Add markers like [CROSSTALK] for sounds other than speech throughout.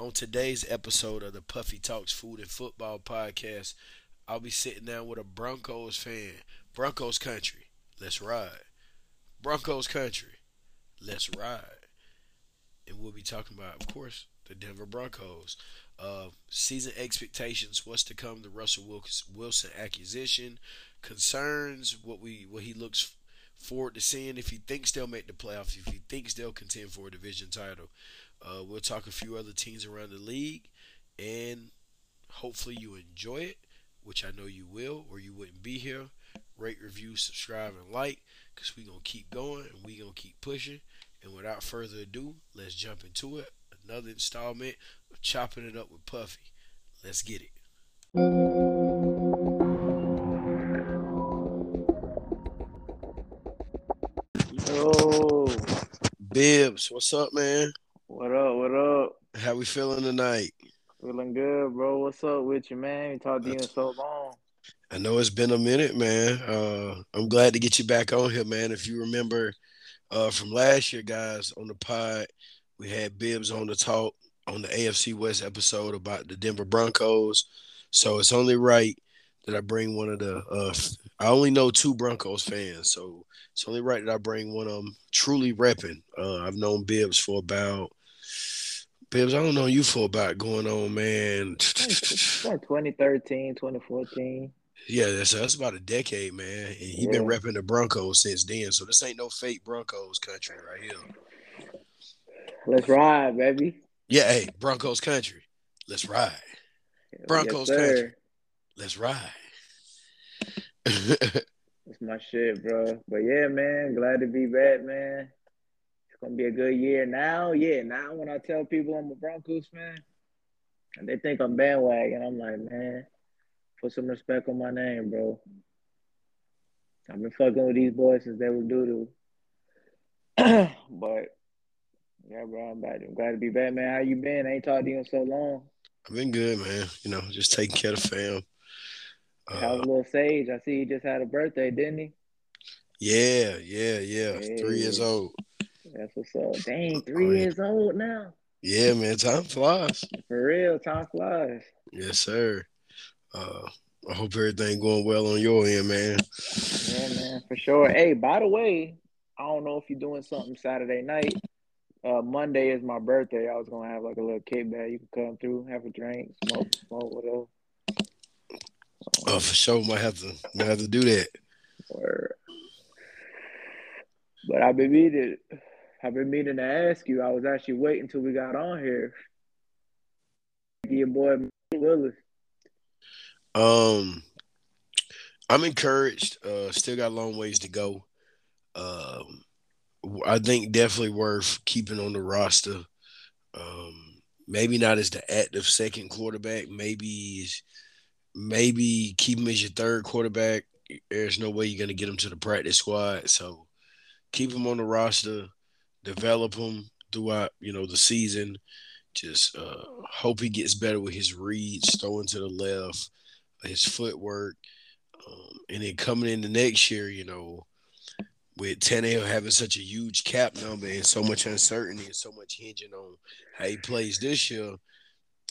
On today's episode of the Puffy Talks Food and Football podcast, I'll be sitting down with a Broncos fan. Broncos country, let's ride. Broncos country, let's ride. And we'll be talking about, of course, the Denver Broncos. Uh, season expectations, what's to come, the Russell Wilson acquisition, concerns, what we what he looks forward to seeing if he thinks they'll make the playoffs, if he thinks they'll contend for a division title. Uh, we'll talk a few other teams around the league, and hopefully you enjoy it, which I know you will, or you wouldn't be here. Rate, review, subscribe, and like, because we're going to keep going and we're going to keep pushing. And without further ado, let's jump into it. Another installment of Chopping It Up with Puffy. Let's get it. Oh, Bibs, what's up, man? What up? What up? How we feeling tonight? Feeling good, bro. What's up with you, man? We talked to you in so long. I know it's been a minute, man. Uh, I'm glad to get you back on here, man. If you remember uh, from last year, guys, on the pod, we had Bibs on the talk on the AFC West episode about the Denver Broncos. So it's only right that I bring one of the. Uh, I only know two Broncos fans, so it's only right that I bring one of them truly repping. Uh, I've known Bibs for about. Bibs, I don't know you for about going on, man. It's 2013, 2014. Yeah, that's, that's about a decade, man. And he been Yeah. repping the Broncos since then. So this ain't no fake Broncos country right here. Let's ride, baby. Yeah, hey, Broncos country. Let's ride. Broncos yes, country. Let's ride. [LAUGHS] That's my shit, bro. But yeah, man, glad to be back, man. It's gonna be a good year now. Yeah, now when I tell people I'm a Broncos fan, and they think I'm bandwagon, I'm like, man, put some respect on my name, bro. I've been fucking with these boys since they were doo doo. [CLEARS THROAT] but yeah, bro, I'm back. I'm glad to be back, man. How you been? I ain't talked to you in so long. I've been good, man. You know, just taking care of the fam. How's Uh, little Sage? I see he just had a birthday, didn't he? yeah, yeah, yeah. Three years old. That's what's up. Dang, three Oh, yeah. years old now. Yeah, man. Time flies. For real, time flies. Yes, sir. Uh, I hope everything going well on your end, man. Yeah, man, for sure. Hey, by the way, I don't know if you're doing something Saturday night. Uh, Monday is my birthday. I was gonna have like a little kickback. You can come through, have a drink, smoke, smoke, whatever. Oh, for sure. Might have to, might have to do that. But I've been meaning, I've been meaning to ask you. I was actually waiting until we got on here. Your boy Willis. Um, I'm encouraged. Uh, still got a long ways to go. Um, I think definitely worth keeping on the roster. Um, maybe not as the active second quarterback. Maybe, maybe keep him as your third quarterback. There's no way you're gonna get him to the practice squad. So keep him on the roster, develop him throughout you know the season. Just uh, hope he gets better with his reads, throwing to the left, his footwork, um, and then coming into next year, you know, with Tannehill having such a huge cap number and so much uncertainty and so much hinging on how he plays this year,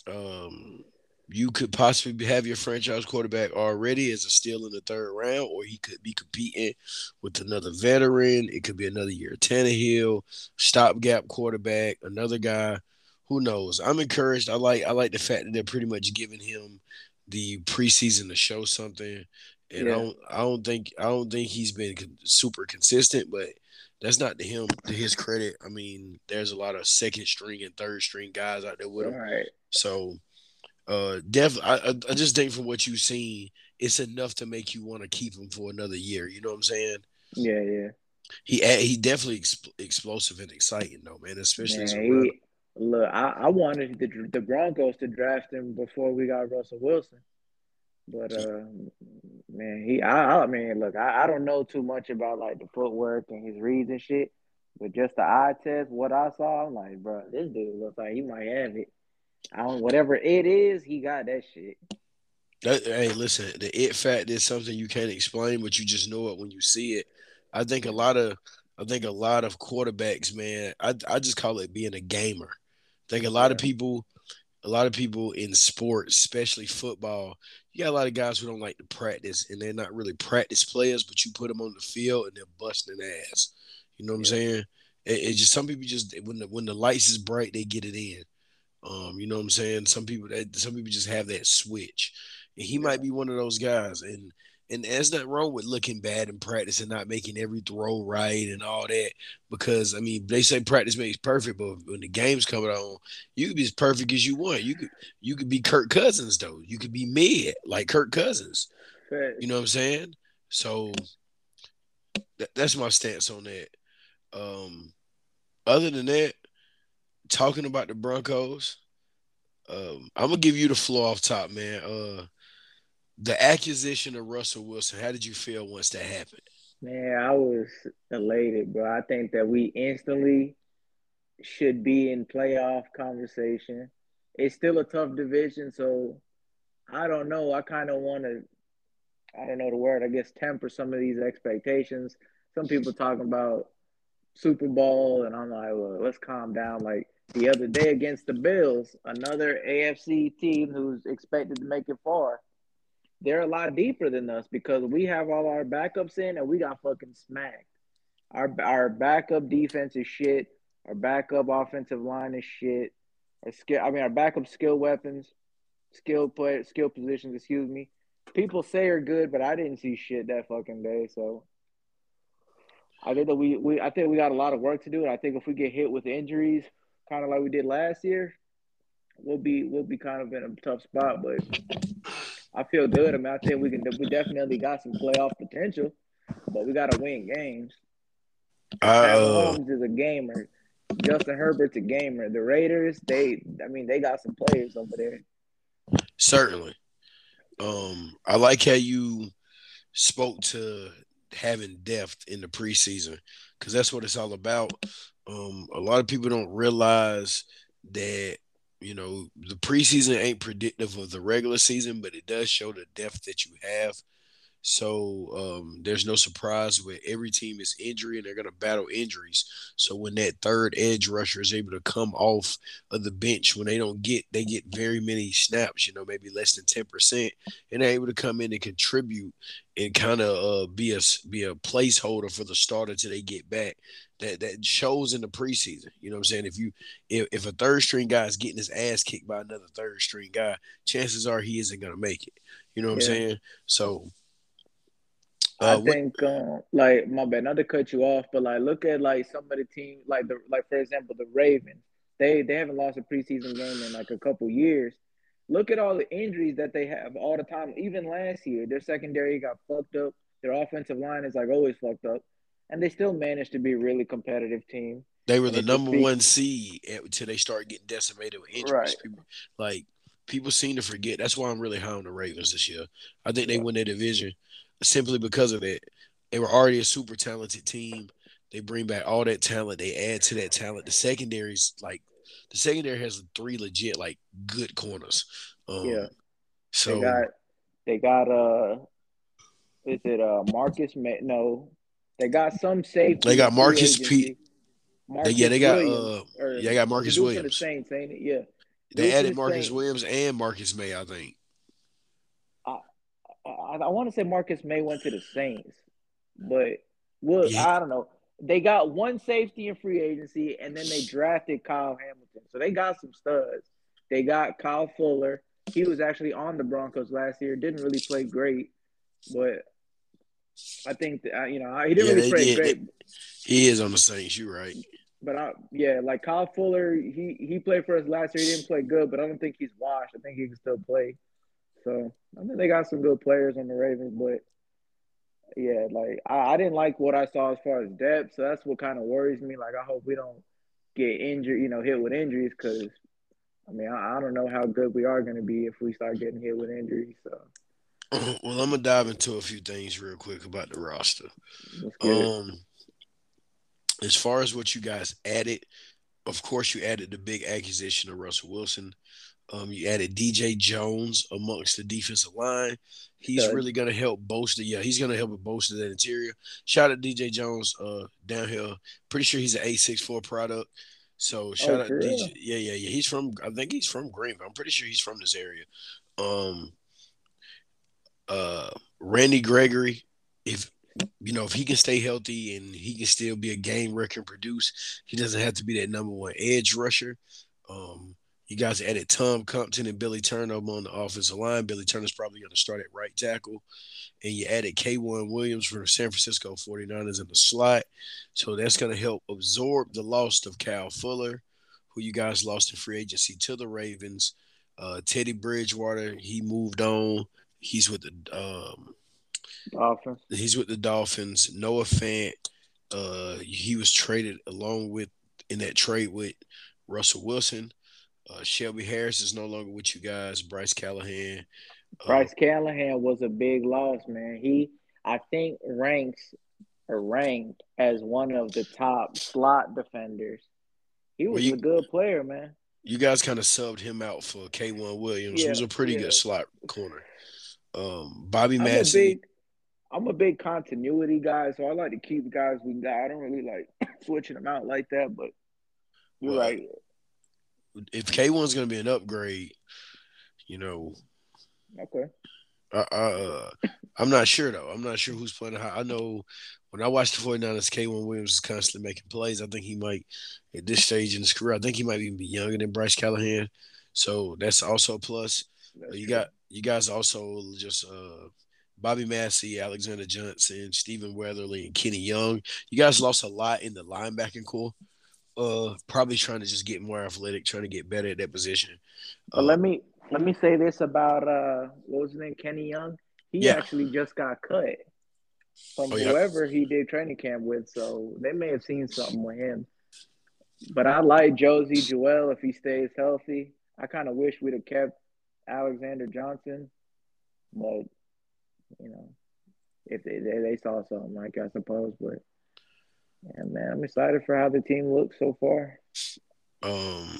um, you could possibly have your franchise quarterback already as a steal in the third round, or he could be competing with another veteran. It could be another year Tannehill, stopgap quarterback, another guy. Who knows? I'm encouraged. I like I like the fact that they're pretty much giving him the preseason to show something. And Yeah. I don't I don't think I don't think he's been super consistent, but that's not to him to his credit. I mean, there's a lot of second string and third string guys out there with him. right. So, uh, definitely, I, I just think from what you've seen, it's enough to make you want to keep him for another year. You know what I'm saying? Yeah, yeah. He he definitely exp- explosive and exciting though, man. Especially as a Man, he, look, I, I wanted the the Broncos to draft him before we got Russell Wilson, but uh, man, he I, I mean, look, I, I don't know too much about like the footwork and his reads and shit, but just the eye test, what I saw, I'm like, bro, this dude looks like he might have it. I don't, whatever it is, he got that shit. That, hey, listen, the it fact is something you can't explain, but you just know it when you see it. I think a lot of I think a lot of quarterbacks, man, I I just call it being a gamer. I think a lot of people, a lot of people in sports, especially football, you got a lot of guys who don't like to practice, and they're not really practice players, but you put them on the field and they're busting ass. You know what yeah. I'm saying? It, it, just some people just when the when the lights is bright, they get it in. Um, you know what I'm saying? Some people that some people just have that switch, and he might be one of those guys. And and there's nothing wrong with looking bad in practice and not making every throw right and all that. Because I mean, they say practice makes perfect, but when the game's coming on, you could be as perfect as you want. You could you could be Kirk Cousins though. You could be mid like Kirk Cousins. Right. You know what I'm saying? So th- that's my stance on that. Um, other than that, talking about the Broncos, um, I'm gonna give you the floor off top, man. Uh, the acquisition of Russell Wilson, how did you feel once that happened? Man, I was elated, bro. I think that we instantly should be in playoff conversation. It's still a tough division, so I don't know. I kind of want to, I don't know the word, I guess temper some of these expectations. Some people talking about Super Bowl, and I'm like, well, let's calm down. Like the other day against the Bills, another AFC team who's expected to make it far they're a lot deeper than us because we have all our backups in and we got fucking smacked. Our our backup defense is shit. Our backup offensive line is shit. Our skill, I mean, our backup skill weapons, skill play, skill positions. Excuse me. People say are good, but I didn't see shit that fucking day. So I think that we, we I think we got a lot of work to do. And I think if we get hit with injuries, kind of like we did last year, we'll be we'll be kind of in a tough spot. But I feel good. I mean, I think we can. We definitely got some playoff potential, but we got to win games. Uh, Holmes is a gamer. Justin Herbert's a gamer. The Raiders, they, I mean, they got some players over there. Certainly. Um, I like how you spoke to having depth in the preseason because that's what it's all about. Um, a lot of people don't realize that you know, the preseason ain't predictive of the regular season, but it does show the depth that you have. So um, there's no surprise where every team is injury and they're going to battle injuries. So when that third edge rusher is able to come off of the bench, when they don't get, they get very many snaps, you know, maybe less than 10%, and they're able to come in and contribute and kind of uh, be a be a placeholder for the starter till they get back that that shows in the preseason. You know what I'm saying? If you if, if a third string guy is getting his ass kicked by another third string guy, chances are he isn't gonna make it. You know what yeah. I'm saying? So uh, I think uh, like my bad, not to cut you off, but like look at like some of the team, like the like for example the Ravens. They they haven't lost a preseason game in like a couple years. Look at all the injuries that they have all the time. Even last year, their secondary got fucked up. Their offensive line is like always fucked up and they still managed to be a really competitive team. They were the number be... one seed until they started getting decimated with injuries. Right. People, like people seem to forget. That's why I'm really high on the Ravens this year. I think they win their division simply because of it. They were already a super talented team. They bring back all that talent. They add to that talent. The secondary's like the secondary has three legit like good corners. Um, yeah. So they got they got uh is it uh Marcus Maye no they got some safety. They got Marcus Pete. yeah, they got uh, yeah, they got Marcus Williams. The Saints, ain't it? Yeah. They added Marcus Saints. Williams and Marcus Maye, I think. I I, want to say Marcus Maye went to the Saints, but well, yeah. I don't know. They got one safety in free agency, and then they drafted Kyle Hamilton. So they got some studs. They got Kyle Fuller. He was actually on the Broncos last year. Didn't really play great, but I think that, you know he didn't yeah, really play great. He is on the Saints. You're right. But I, yeah, like Kyle Fuller, he he played for us last year. He didn't play good, but I don't think he's washed. I think he can still play. So I mean, they got some good players on the Ravens, but yeah, like I, I didn't like what I saw as far as depth. So that's what kind of worries me. Like I hope we don't get injured, you know, hit with injuries, because I mean I, I don't know how good we are going to be if we start getting hit with injuries. So [CLEARS THROAT] Well, I'm gonna dive into a few things real quick about the roster. Um, as far as what you guys added, of course, you added the big acquisition of Russell Wilson. Um, you added DJ Jones amongst the defensive line. He's Good. really gonna help bolster. Yeah, he's gonna help bolster that interior. Shout out DJ Jones uh, down here. Pretty sure he's an eight six four product. So shout oh, out DJ. Yeah, yeah, yeah. He's from. I think he's from Greenville. I'm pretty sure he's from this area. Um. Uh, Randy Gregory. If you know if he can stay healthy and he can still be a game wrecker and produce, he doesn't have to be that number one edge rusher. Um. You guys added Tom Compton and Billy Turner on the offensive line. Billy Turner's probably going to start at right tackle and you added K'Waun Williams for the San Francisco 49ers in the slot. So that's going to help absorb the loss of Kyle Fuller, who you guys lost in free agency to the Ravens. Uh, Teddy Bridgewater, he moved on. He's with the um, Dolphins. He's with the Dolphins. Noah Fant, uh, he was traded along with in that trade with Russell Wilson. Uh, Shelby Harris is no longer with you guys. Bryce Callahan, Bryce Callahan was a big loss, man. He, I think, ranks or ranked as one of the top slot defenders. He was well, you, a good player, man. You guys kind of subbed him out for K'Waun Williams, yeah, who's a pretty yeah. good slot corner. Um, Bobby Massie. I'm a big continuity guy, so I like to keep guys we got. I don't really like [LAUGHS] switching them out like that, but you're well, right. If K'Waun's going to be an upgrade, you know, Okay. Uh, uh, I'm not sure though. I'm not sure who's playing. I know when I watched the 49ers, K'Waun Williams is constantly making plays. I think he might, at this stage in his career, I think he might even be younger than Bryce Callahan. So that's also a plus. you true. got you guys also just uh, Bobby Massie, Alexander Johnson, Stephen Weatherly, and Kenny Young. You guys lost a lot in the linebacking core. Uh, probably trying to just get more athletic, trying to get better at that position. But let me let me say this about uh what was his name, Kenny Young. He yeah. actually just got cut from oh, whoever yeah. he did training camp with, so they may have seen something with him. But I like Josey Jewell if he stays healthy. I kind of wish we'd have kept Alexander Johnson, but you know, if they, they, they saw something like I suppose. But yeah, man, I'm excited for how the team looks so far. Um,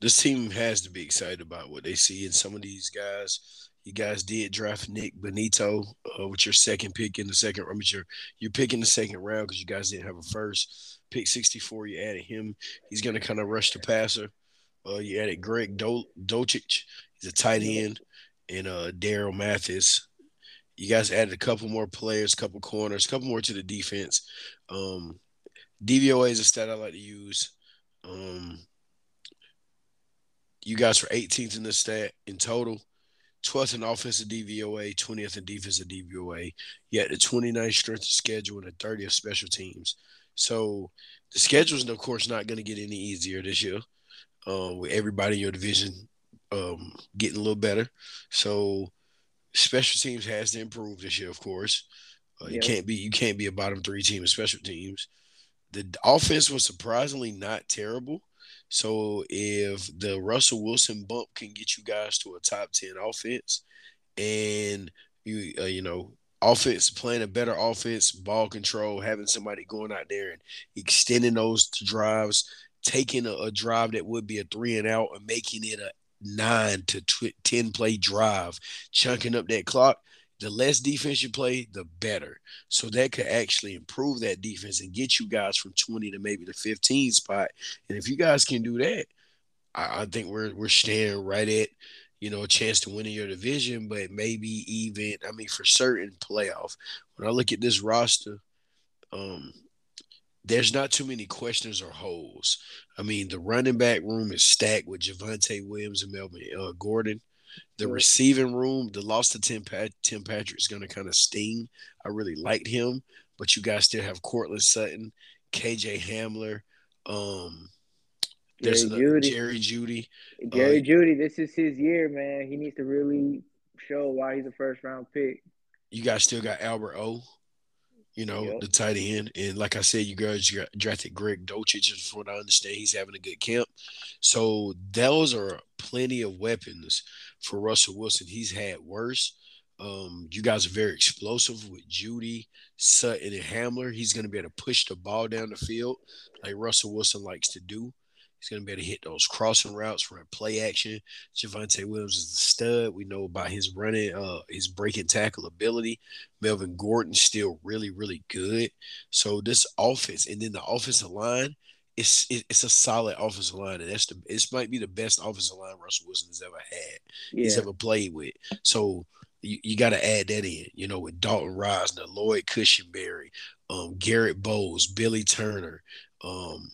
this team has to be excited about what they see in some of these guys. You guys did draft Nik Bonitto uh, with your second pick in the second. I mean, you're you're picking the second round because you guys didn't have a first pick. 64. You added him. He's going to kind of rush the passer. Uh, you added Greg Do- Dulcich. He's a tight end, and uh, Daryl Mathis. You guys added a couple more players, a couple corners, a couple more to the defense. Um, DVOA is a stat I like to use. Um, you guys were 18th in the stat in total, 12th in offensive DVOA, 20th in defensive DVOA. Yet the 29th strength of schedule and the 30th special teams. So the schedule is, of course, not going to get any easier this year. Um, with everybody in your division um, getting a little better. So special teams has to improve this year, of course. Uh, yep. You can't be you can't be a bottom three team in special teams. The offense was surprisingly not terrible. So if the Russell Wilson bump can get you guys to a top 10 offense and you uh, you know offense playing a better offense, ball control, having somebody going out there and extending those drives, taking a, a drive that would be a three and out and making it a nine to tw- 10 play drive, chunking up that clock the less defense you play, the better. So that could actually improve that defense and get you guys from 20 to maybe the 15 spot. And if you guys can do that, I, I think we're we're staying right at you know a chance to win in your division, but maybe even I mean for certain playoff. When I look at this roster, um, there's not too many questions or holes. I mean, the running back room is stacked with Javonte Williams and Melvin uh, Gordon. The receiving room, the loss to Tim, Pat- Tim Patrick is going to kind of sting. I really liked him, but you guys still have Courtland Sutton, KJ Hamler, um, there's Jerry Jeudy. Jerry Jeudy. Jerry uh, Jeudy, this is his year, man. He needs to really show why he's a first round pick. You guys still got Albert O you know, yep. the tight end. And like I said, you guys drafted Greg Dulcich, from what I understand, he's having a good camp. So those are plenty of weapons for Russell Wilson. He's had worse. Um, you guys are very explosive with Jeudy, Sutton, and Hamler. He's going to be able to push the ball down the field like Russell Wilson likes to do. He's going to be able to hit those crossing routes, run play action. Javonte Williams is the stud. We know about his running, uh, his breaking tackle ability. Melvin Gordon still really, really good. So this offense, and then the offensive line it's it's a solid offensive line, and that's the this might be the best offensive line Russell Wilson has ever had. Yeah. He's ever played with. So you, you got to add that in. You know, with Dalton Risner, Lloyd Cushenberry, um, Garrett Bolles, Billy Turner, um,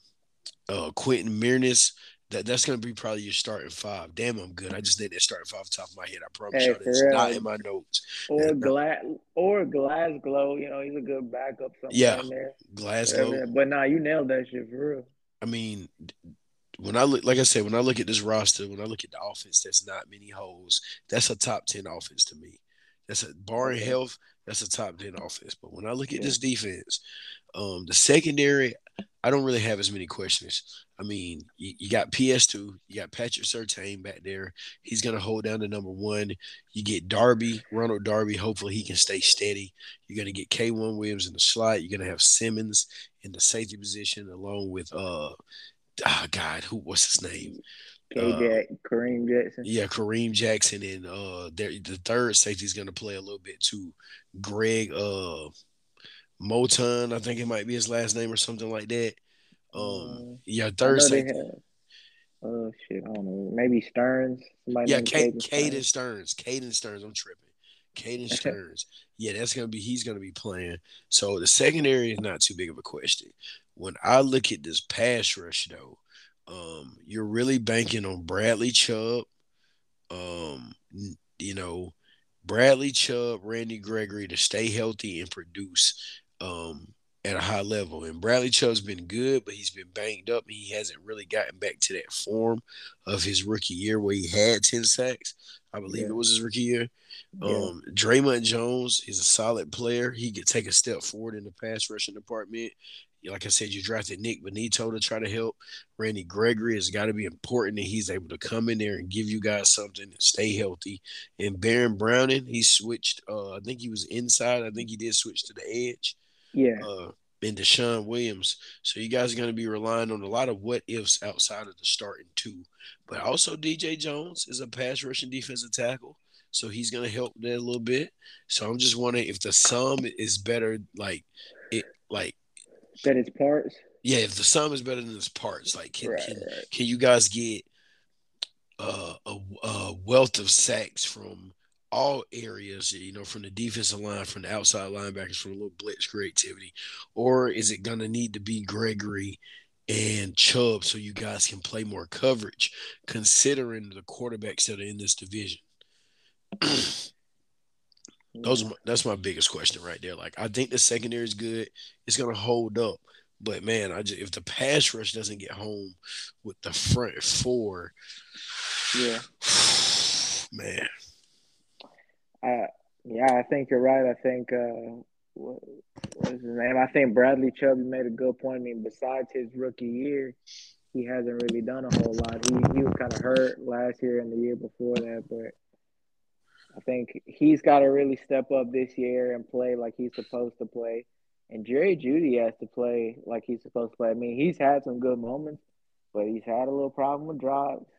uh, Quentin Meinerz. That, that's gonna be probably your starting five. Damn, I'm good. I just did that starting five off the top of my head. I promise hey, you, it's not in my notes. Or Glass or Glasgow. You know, he's a good backup. Yeah, there. Glasgow. But nah, you nailed that shit for real. I mean, when I look, like I said, when I look at this roster, when I look at the offense, there's not many holes. That's a top ten offense to me. That's a barring health. That's a top ten offense. But when I look at yeah. this defense, um, the secondary, I don't really have as many questions. I mean, you, you got PS2, you got Patrick Surtain back there. He's gonna hold down the number one. You get Darby, Ronald Darby. Hopefully, he can stay steady. You're gonna get K'Waun Williams in the slot. You're gonna have Simmons in the safety position, along with uh, oh God, who what's his name? K. Uh, Jack, Kareem Jackson. Yeah, Kareem Jackson, and uh, the third safety is going to play a little bit too. Greg uh, Moton, I think it might be his last name or something like that. Um, uh, yeah, safety. Oh shit, I don't know. Maybe Sterns. yeah, Caden Sterns. Sterns. Caden Sterns. I'm tripping. Caden [LAUGHS] Sterns. yeah, that's gonna be. He's gonna be playing. So the secondary is not too big of a question. When I look at this pass rush, though, um, you're really banking on Bradley Chubb. Um, you know, Bradley Chubb, Randy Gregory to stay healthy and produce um, at a high level. And Bradley Chubb's been good, but he's been banged up. He hasn't really gotten back to that form of his rookie year where he had 10 sacks. I believe yeah. it was his rookie year. Yeah. Um, Dre'Mont Jones is a solid player. He could take a step forward in the pass rushing department like I said, you drafted Nik Bonitto to try to help. Randy Gregory has got to be important that he's able to come in there and give you guys something and stay healthy. And Baron Browning, he switched. Uh, I think he was inside. I think he did switch to the edge. Yeah. Uh, and DeShawn Williams. So you guys are going to be relying on a lot of what ifs outside of the starting two. But also DJ Jones is a pass rushing defensive tackle. So he's going to help that a little bit. So I'm just wondering if the sum is better, like it, like than its parts. Yeah, if the sum is better than its parts, like can right, can, right. can you guys get uh, a, a wealth of sacks from all areas, you know, from the defensive line, from the outside linebackers, from a little blitz creativity, or is it going to need to be Gregory and Chubb so you guys can play more coverage, considering the quarterbacks that are in this division? [CLEARS THROAT] Those are my, that's my biggest question right there. Like I think the secondary is good. It's gonna hold up. But man, I just if the pass rush doesn't get home with the front four, yeah, [SIGHS] man. Uh, yeah, I think you're right. I think uh, what, what is his name? I think Bradley Chubb made a good point. I mean, besides his rookie year, he hasn't really done a whole lot. He he was kind of hurt last year and the year before that, but I think he's got to really step up this year and play like he's supposed to play. And Jerry Jeudy has to play like he's supposed to play. I mean, he's had some good moments, but he's had a little problem with drops.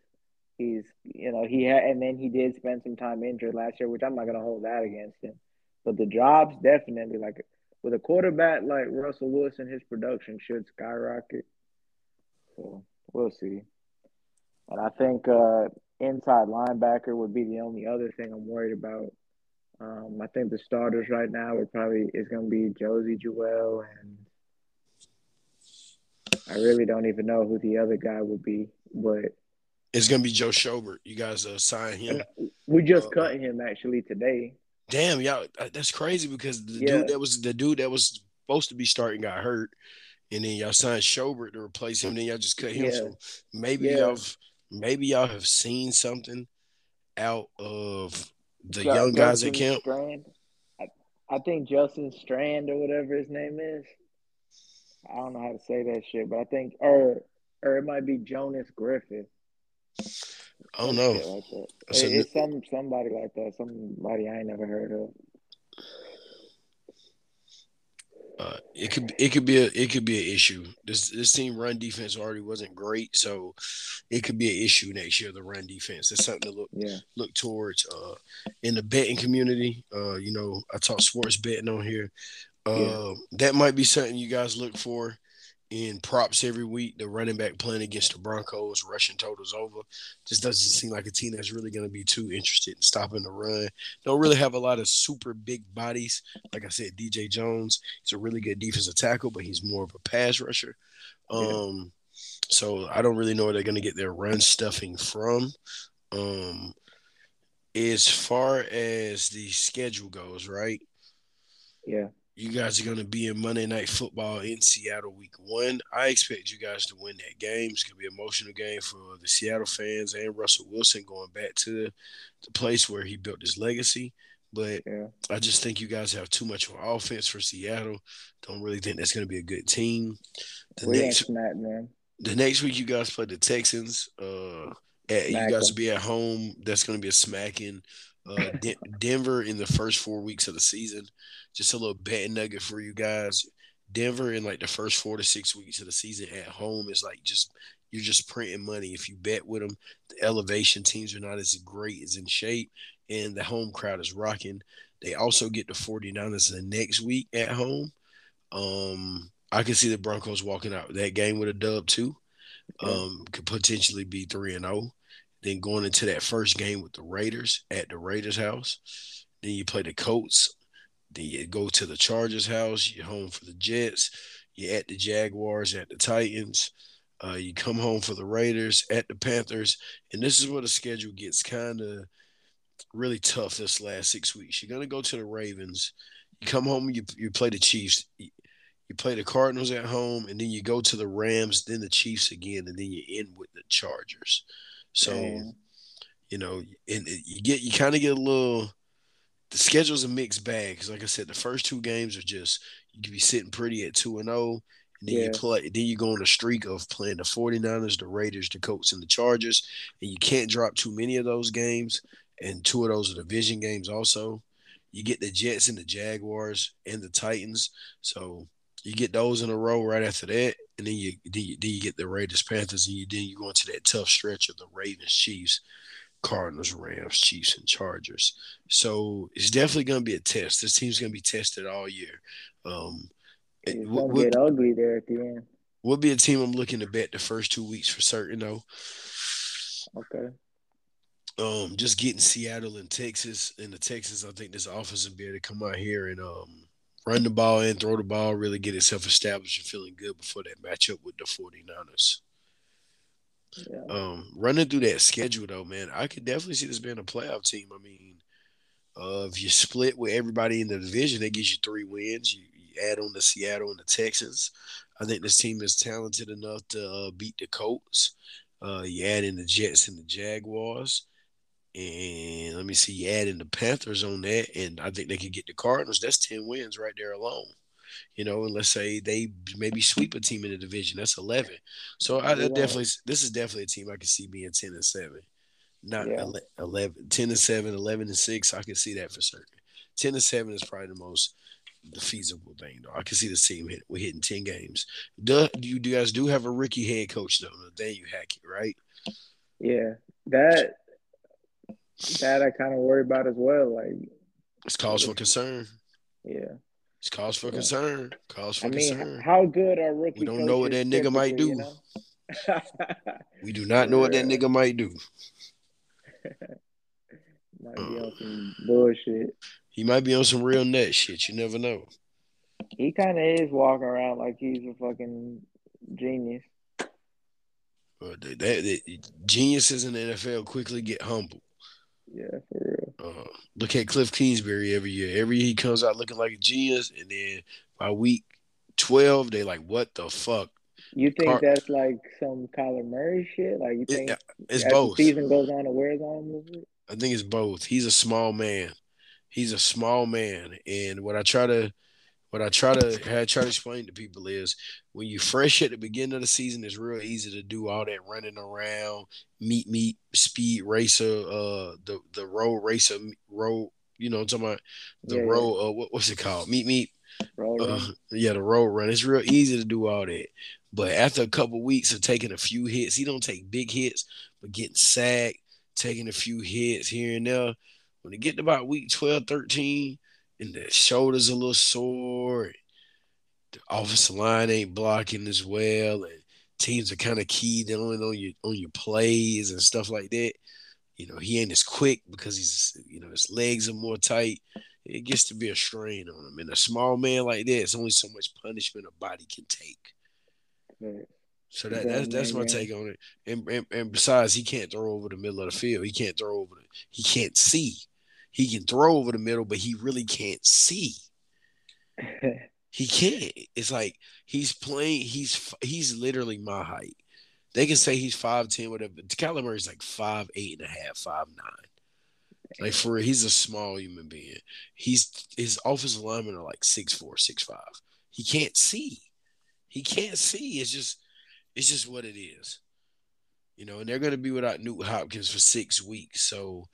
He's, you know, he had, and then he did spend some time injured last year, which I'm not going to hold that against him. But the drops definitely, like with a quarterback like Russell Wilson, his production should skyrocket. So we'll see. And I think uh, inside linebacker would be the only other thing I'm worried about. Um, I think the starters right now are probably is going to be Josey Jewell, and I really don't even know who the other guy would be, but it's going to be Joe Schobert. You guys uh, sign him. [LAUGHS] We just uh, cut him actually today. Damn, y'all, uh, that's crazy because the yeah. dude that was the dude that was supposed to be starting got hurt, and then y'all signed Schobert to replace him. Then y'all just cut him. Yeah. So maybe yeah. y'all maybe y'all have seen something out of the young guys at camp. Strand. I, I think Justin Strand or whatever his name is. I don't know how to say that shit, but I think or or it might be Jonas Griffith. I don't know. Like it, it's some somebody like that. Somebody I ain't never heard of. Uh, it could it could be a it could be an issue. This this team run defense already wasn't great, so it could be an issue next year. The run defense. It's something to look yeah. look towards. Uh, in the betting community, uh, you know, I talk sports betting on here. Uh, yeah. that might be something you guys look for in props every week. The running back playing against the Broncos, rushing totals over. Just doesn't seem like a team that's really going to be too interested in stopping the run. Don't really have a lot of super big bodies. Like I said, DJ Jones, he's a really good defensive tackle, but he's more of a pass rusher. Um, so I don't really know where they're going to get their run stuffing from. Um, as far as the schedule goes, right? Yeah you guys are going to be in Monday Night Football in Seattle week one. I expect you guys to win that game. It's going to be an emotional game for the Seattle fans and Russell Wilson going back to the place where he built his legacy. But yeah. I just think you guys have too much of an offense for Seattle. Don't really think that's going to be a good team. The we next, man. The next week, you guys play the Texans. Uh, at, you guys will be at home. That's going to be a smacking. Uh, [LAUGHS] De- Denver in the first four weeks of the season. Just a little betting nugget for you guys. Denver in like the first four to six weeks of the season at home is like just you're just printing money. If you bet with them, the elevation teams are not as great as in shape, and the home crowd is rocking. They also get the 49ers the next week at home. Um, I can see the Broncos walking out that game with a dub too. Um, could potentially be three and zero. Then going into that first game with the Raiders at the Raiders house. Then you play the Colts. Then you go to the Chargers house. You're home for the Jets. You're at the Jaguars, at the Titans. Uh, you come home for the Raiders, at the Panthers. And this is where the schedule gets kind of really tough this last six weeks. You're going to go to the Ravens. You come home, you, you play the Chiefs. You play the Cardinals at home, and then you go to the Rams, then the Chiefs again, and then you end with the Chargers. So, Damn. you know, and you get you kind of get a little. The schedule's a mixed bag because, like I said, the first two games are just you could be sitting pretty at two and zero, oh, and then yeah. you play. Then you go on a streak of playing the 49ers, the Raiders, the Colts, and the Chargers, and you can't drop too many of those games. And two of those are division games. Also, you get the Jets and the Jaguars and the Titans. So you get those in a row right after that, and then you then you, then you get the Raiders, Panthers, and you then you go into that tough stretch of the Ravens, Chiefs, Cardinals, Rams, Chiefs, and Chargers. So it's definitely going to be a test. This team's going to be tested all year. Um, it's going to get ugly there at the end. Will be a team I'm looking to bet the first two weeks for certain, though. Okay. Um, just getting Seattle and Texas and the Texas, I think this offense will be able to come out here and um run the ball and throw the ball, really get itself established and feeling good before that matchup with the 49ers. Yeah. Um, running through that schedule though, man, I could definitely see this being a playoff team. I mean, uh, if you split with everybody in the division, that gives you three wins. You, you add on the Seattle and the Texans. I think this team is talented enough to uh, beat the Colts. Uh, you add in the Jets and the Jaguars. And let me see, adding the Panthers on that, and I think they could get the Cardinals. That's 10 wins right there alone. You know, and let's say they maybe sweep a team in the division. That's 11. So I, I definitely, this is definitely a team I can see being 10 and 7. Not yeah. 11, 10 and 7, 11 and 6. I can see that for certain. 10 and 7 is probably the most the feasible thing, though. I can see the team hit, we're hitting 10 games. Do, you, you guys do have a rookie head coach, though, Nathaniel Hackett, right? Yeah. That that I kind of worry about as well. Like it's cause for concern. Yeah. It's cause for yeah. concern. Cause for I mean, concern. How good are rookie? We don't know what that nigga might do. You know? [LAUGHS] we do not know what that nigga might do. [LAUGHS] might be on uh, some bullshit. He might be on some real net shit. You never know. He kind of is walking around like he's a fucking genius. But that, that, geniuses in the NFL quickly get humble. Yeah, for real. Uh, look at Cliff Kingsbury every year. Every year he comes out looking like a genius, and then by week twelve, they like, what the fuck? You think Car- that's like some Kyler Murray shit? Like you think it, it's both. season goes on and wears on? I think it's both. He's a small man. He's a small man, and what I try to what I try to I try to explain to people is when you fresh at the beginning of the season, it's real easy to do all that running around, meet meet speed racer, uh the the road racer road, you know, I'm talking about the yeah, road uh what, what's it called? Meet meet. Uh, yeah, the road run. It's real easy to do all that. But after a couple weeks of taking a few hits, he don't take big hits, but getting sacked, taking a few hits here and there. When they get to about week 12, 13, and the shoulders a little sore, the offensive line ain't blocking as well, and teams are kind of keyed on on your on your plays and stuff like that. You know, he ain't as quick because he's you know his legs are more tight. It gets to be a strain on him. And a small man like that, it's only so much punishment a body can take. Right. So that, that's that's my take on it. And, and, and besides, he can't throw over the middle of the field. He can't throw over the. He can't see. He can throw over the middle, but he really can't see. [LAUGHS] he can't. It's like he's playing. He's he's literally my height. They can say he's five ten, whatever. Kyler Murray's like five eight and a half, five nine. Like for he's a small human being. He's his offensive linemen are like six four, six five. He can't see. He can't see. It's just it's just what it is. You know, and they're gonna be without Nuk Hopkins for six weeks. So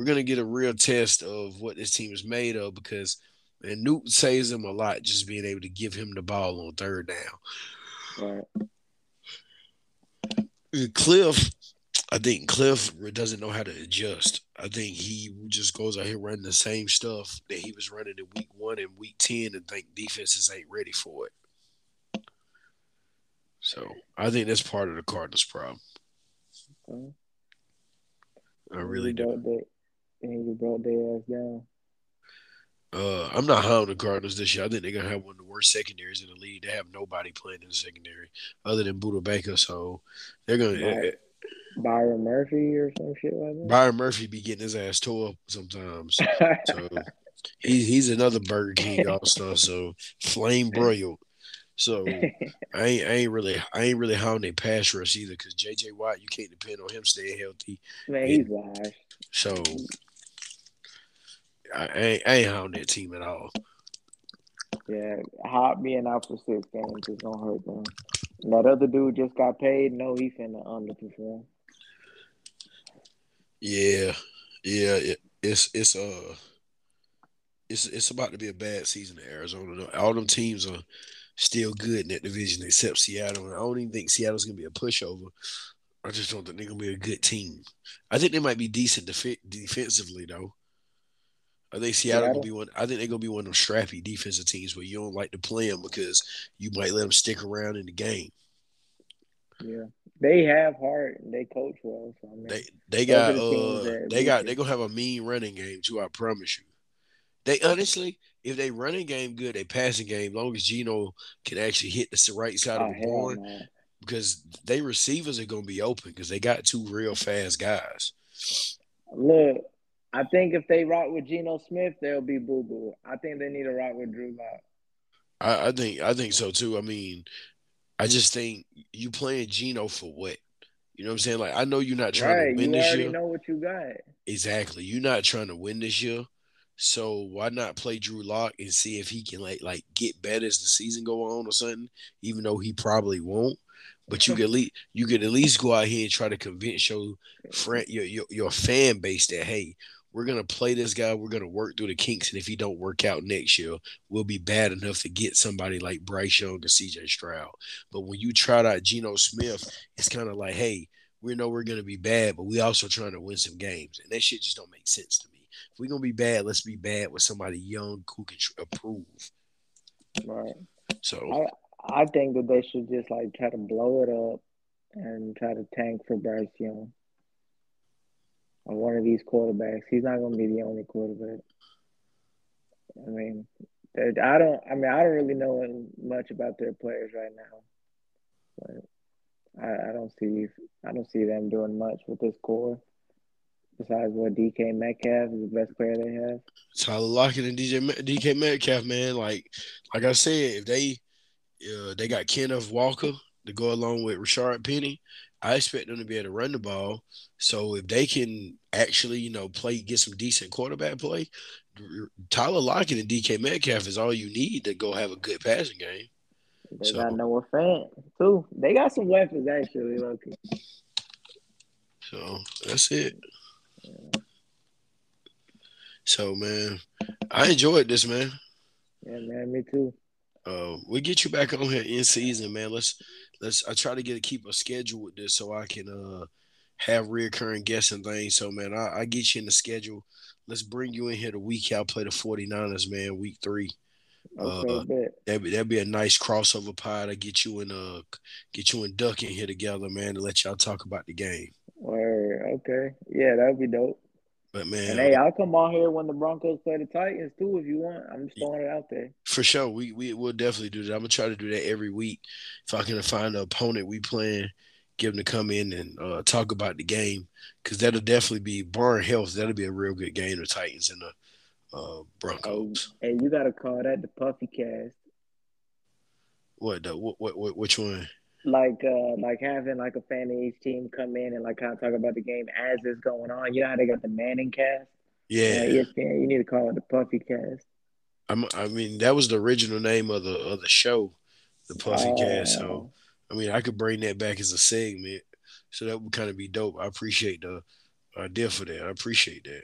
we're gonna get a real test of what this team is made of because and Nuk saves him a lot just being able to give him the ball on third down. Right. Cliff, I think Cliff doesn't know how to adjust. I think he just goes out here running the same stuff that he was running in week one and week 10 and think defenses ain't ready for it. So I think that's part of the Cardinals' problem. Okay. I really do. And you brought their ass down. Uh, I'm not high on the Cardinals this year. I think they're gonna have one of the worst secondaries in the league. They have nobody playing in the secondary other than Budda Baker, so they're gonna. Byron, Byron Murphy or some shit like that. Byron Murphy be getting his ass tore up sometimes. so [LAUGHS] he's he's another Burger King all star. So flame [LAUGHS] broiled. So [LAUGHS] I ain't, I ain't really I ain't really high on their pass rush either because JJ Watt you can't depend on him staying healthy. Man, he's washed. So I ain't, I ain't on that team at all. Yeah, Hop being out for six games is gonna hurt them. And that other dude just got paid. No, he finna underperform. Yeah, yeah, it, it's it's uh, it's it's about to be a bad season in Arizona. All them teams are still good in that division except Seattle. And I don't even think Seattle's gonna be a pushover. I just don't think they're gonna be a good team. I think they might be decent def- defensively though. I think Seattle, Seattle? gonna be one. I think they're gonna be one of those strappy defensive teams where you don't like to play them because you might let them stick around in the game. Yeah, they have heart and they coach well. So I mean, they they got uh they got they gonna have a mean running game too. I promise you. They honestly, if they running game good, they passing game. Long as Geno can actually hit the right side oh, of the board, because they receivers are gonna be open because they got two real fast guys. Look, I think if they rock with Geno Smith, they'll be boo boo. I think they need to rock with Drew Lock. I, I, think I think so too. I mean, I just think you playing Geno for what? You know what I'm saying? Like I know you're not trying right, to win you this year. You know what you got. Exactly. You're not trying to win this year. So why not play Drew Lock and see if he can like like get better as the season go on or something? Even though he probably won't, but you could at least you could at least go out here and try to convince your friend your your, your fan base that hey, we're gonna play this guy. We're gonna work through the kinks, and if he don't work out next year, we'll be bad enough to get somebody like Bryce Young or C.J. Stroud. But when you try out Geno Smith, it's kind of like, hey, we know we're gonna be bad, but we also trying to win some games, and that shit just don't make sense to me. If we're gonna be bad, let's be bad with somebody young who can approve. Right. So I, I think that they should just like try to blow it up and try to tank for Bryce Young on one of these quarterbacks. He's not going to be the only quarterback. I mean, I don't. I mean, I don't really know much about their players right now, but I, I don't see. I don't see them doing much with this core. Besides what DK Metcalf is the best player they have. Tyler Lockett and DJ DK Metcalf, man. Like, like I said, if they, uh, they got Kenneth Walker to go along with Rashaad Penny. I expect them to be able to run the ball. So if they can actually, you know, play, get some decent quarterback play, Tyler Lockett and DK Metcalf is all you need to go have a good passing game. They so, got Noah Fant too. They got some weapons actually, Loki. So that's it. Yeah. So man, I enjoyed this, man. Yeah, man, me too. Uh, we get you back on here in season, man. Let's let's. I try to get to keep a schedule with this so I can uh have reoccurring guests and things. So man, I, I get you in the schedule. Let's bring you in here the week y'all play the 49ers, man, week three. Okay, Uh, that'd be, that'd be a nice crossover pod. I get you and uh get you and Duck in here together, man, to let y'all talk about the game. Or okay, yeah, that'd be dope. But And man, hey, uh, I'll come on here when the Broncos play the Titans too, if you want. I'm just throwing it out there. for sure, we we will definitely do that. I'm gonna try to do that every week. If I can find an opponent we playing, give them to come in and uh, talk about the game, because that'll definitely be barring health. That'll be a real good game. The Titans and the uh, Hey, Broncos. hey, you gotta call that the Puffy Cast. What the what, what what which one? Like, uh, like having like a fan of each team come in and like kind of talk about the game as it's going on. You know how they got the Manning Cast? Yeah, Uh, ESPN. You need to call it the Puffy Cast. I'm, I mean that was the original name of the of the show, the Puffy Cast. So Oh, I mean I could bring that back as a segment. So that would kind of be dope. I appreciate the idea for that. I appreciate that.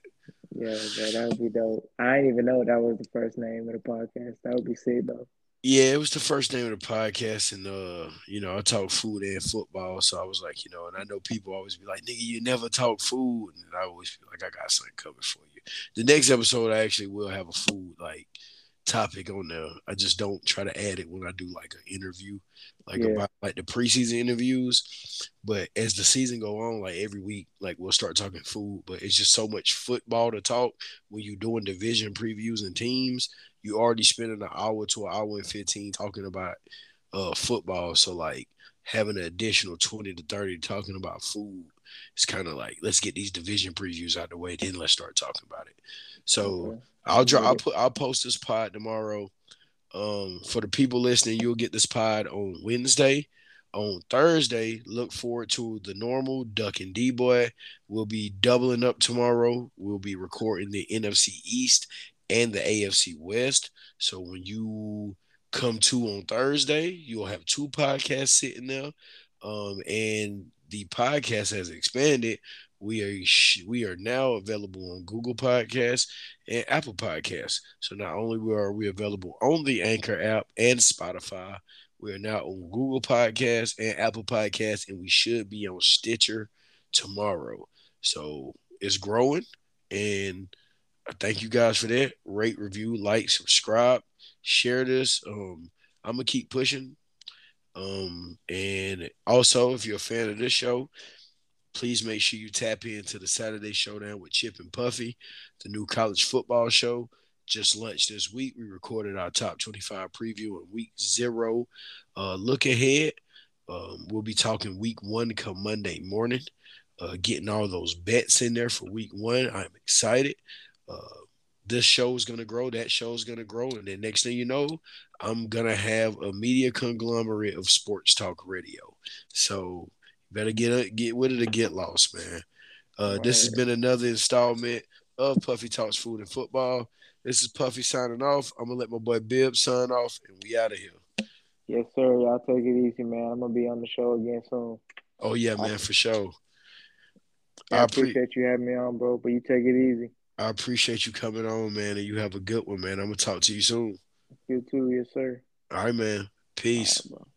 yeah, bro, that would be dope. I didn't even know that was the first name of the podcast. That would be sick though. Yeah, it was the first name of the podcast, and uh, you know, I talk food and football, so I was like, you know, and I know people always be like, "Nigga, you never talk food," and I always feel like I got something coming for you. The next episode, I actually will have a food like topic on there. I just don't try to add it when I do like an interview, like Yeah. about like the preseason interviews. But as the season go on, like every week, like we'll start talking food. But it's just so much football to talk when you're doing division previews and teams. You already spending an hour to an hour and fifteen talking about uh football. So like having an additional twenty to thirty talking about food. It's kind of like let's get these division previews out the way, then let's start talking about it. So Okay. I'll draw I'll put. I'll post this pod tomorrow. Um, for the people listening, you'll get this pod on Wednesday. On Thursday, look forward to the normal Duck and D Boy. We'll be doubling up tomorrow. We'll be recording the NFC East and the AFC West. So when you come to on Thursday, you'll have two podcasts sitting there. Um, and the podcast has expanded. We are we are now available on Google Podcasts and Apple Podcasts. So not only are we available on the Anchor app and Spotify, we are now on Google Podcasts and Apple Podcasts, and we should be on Stitcher tomorrow. So it's growing, and I thank you guys for that. Rate, review, like, subscribe, share this. Um, I'm gonna keep pushing. Um, and also, if you're a fan of this show, please make sure you tap into the Saturday Showdown with Chip and Puffy, the new college football show. Just launched this week. We recorded our top 25 preview in week zero. Uh, look ahead. Um, we'll be talking week one come Monday morning, uh, getting all those bets in there for week one. I'm excited. Uh, this show is going to grow. That show is going to grow. And then next thing you know, I'm going to have a media conglomerate of sports talk radio. So better get get with it or get lost, man. Uh, this has been another installment of Puffy Talks Food and Football. This is Puffy signing off. I'm gonna let my boy Bib sign off, and we out of here. Yes, sir. Y'all take it easy, man. I'm gonna be on the show again soon. Oh yeah, man, for sure. I, I, pre- appreciate you having me on, bro. But you take it easy. I appreciate you coming on, man, and you have a good one, man. I'm gonna talk to you soon. You too, yes, sir. All right, man. Peace. All right, bro.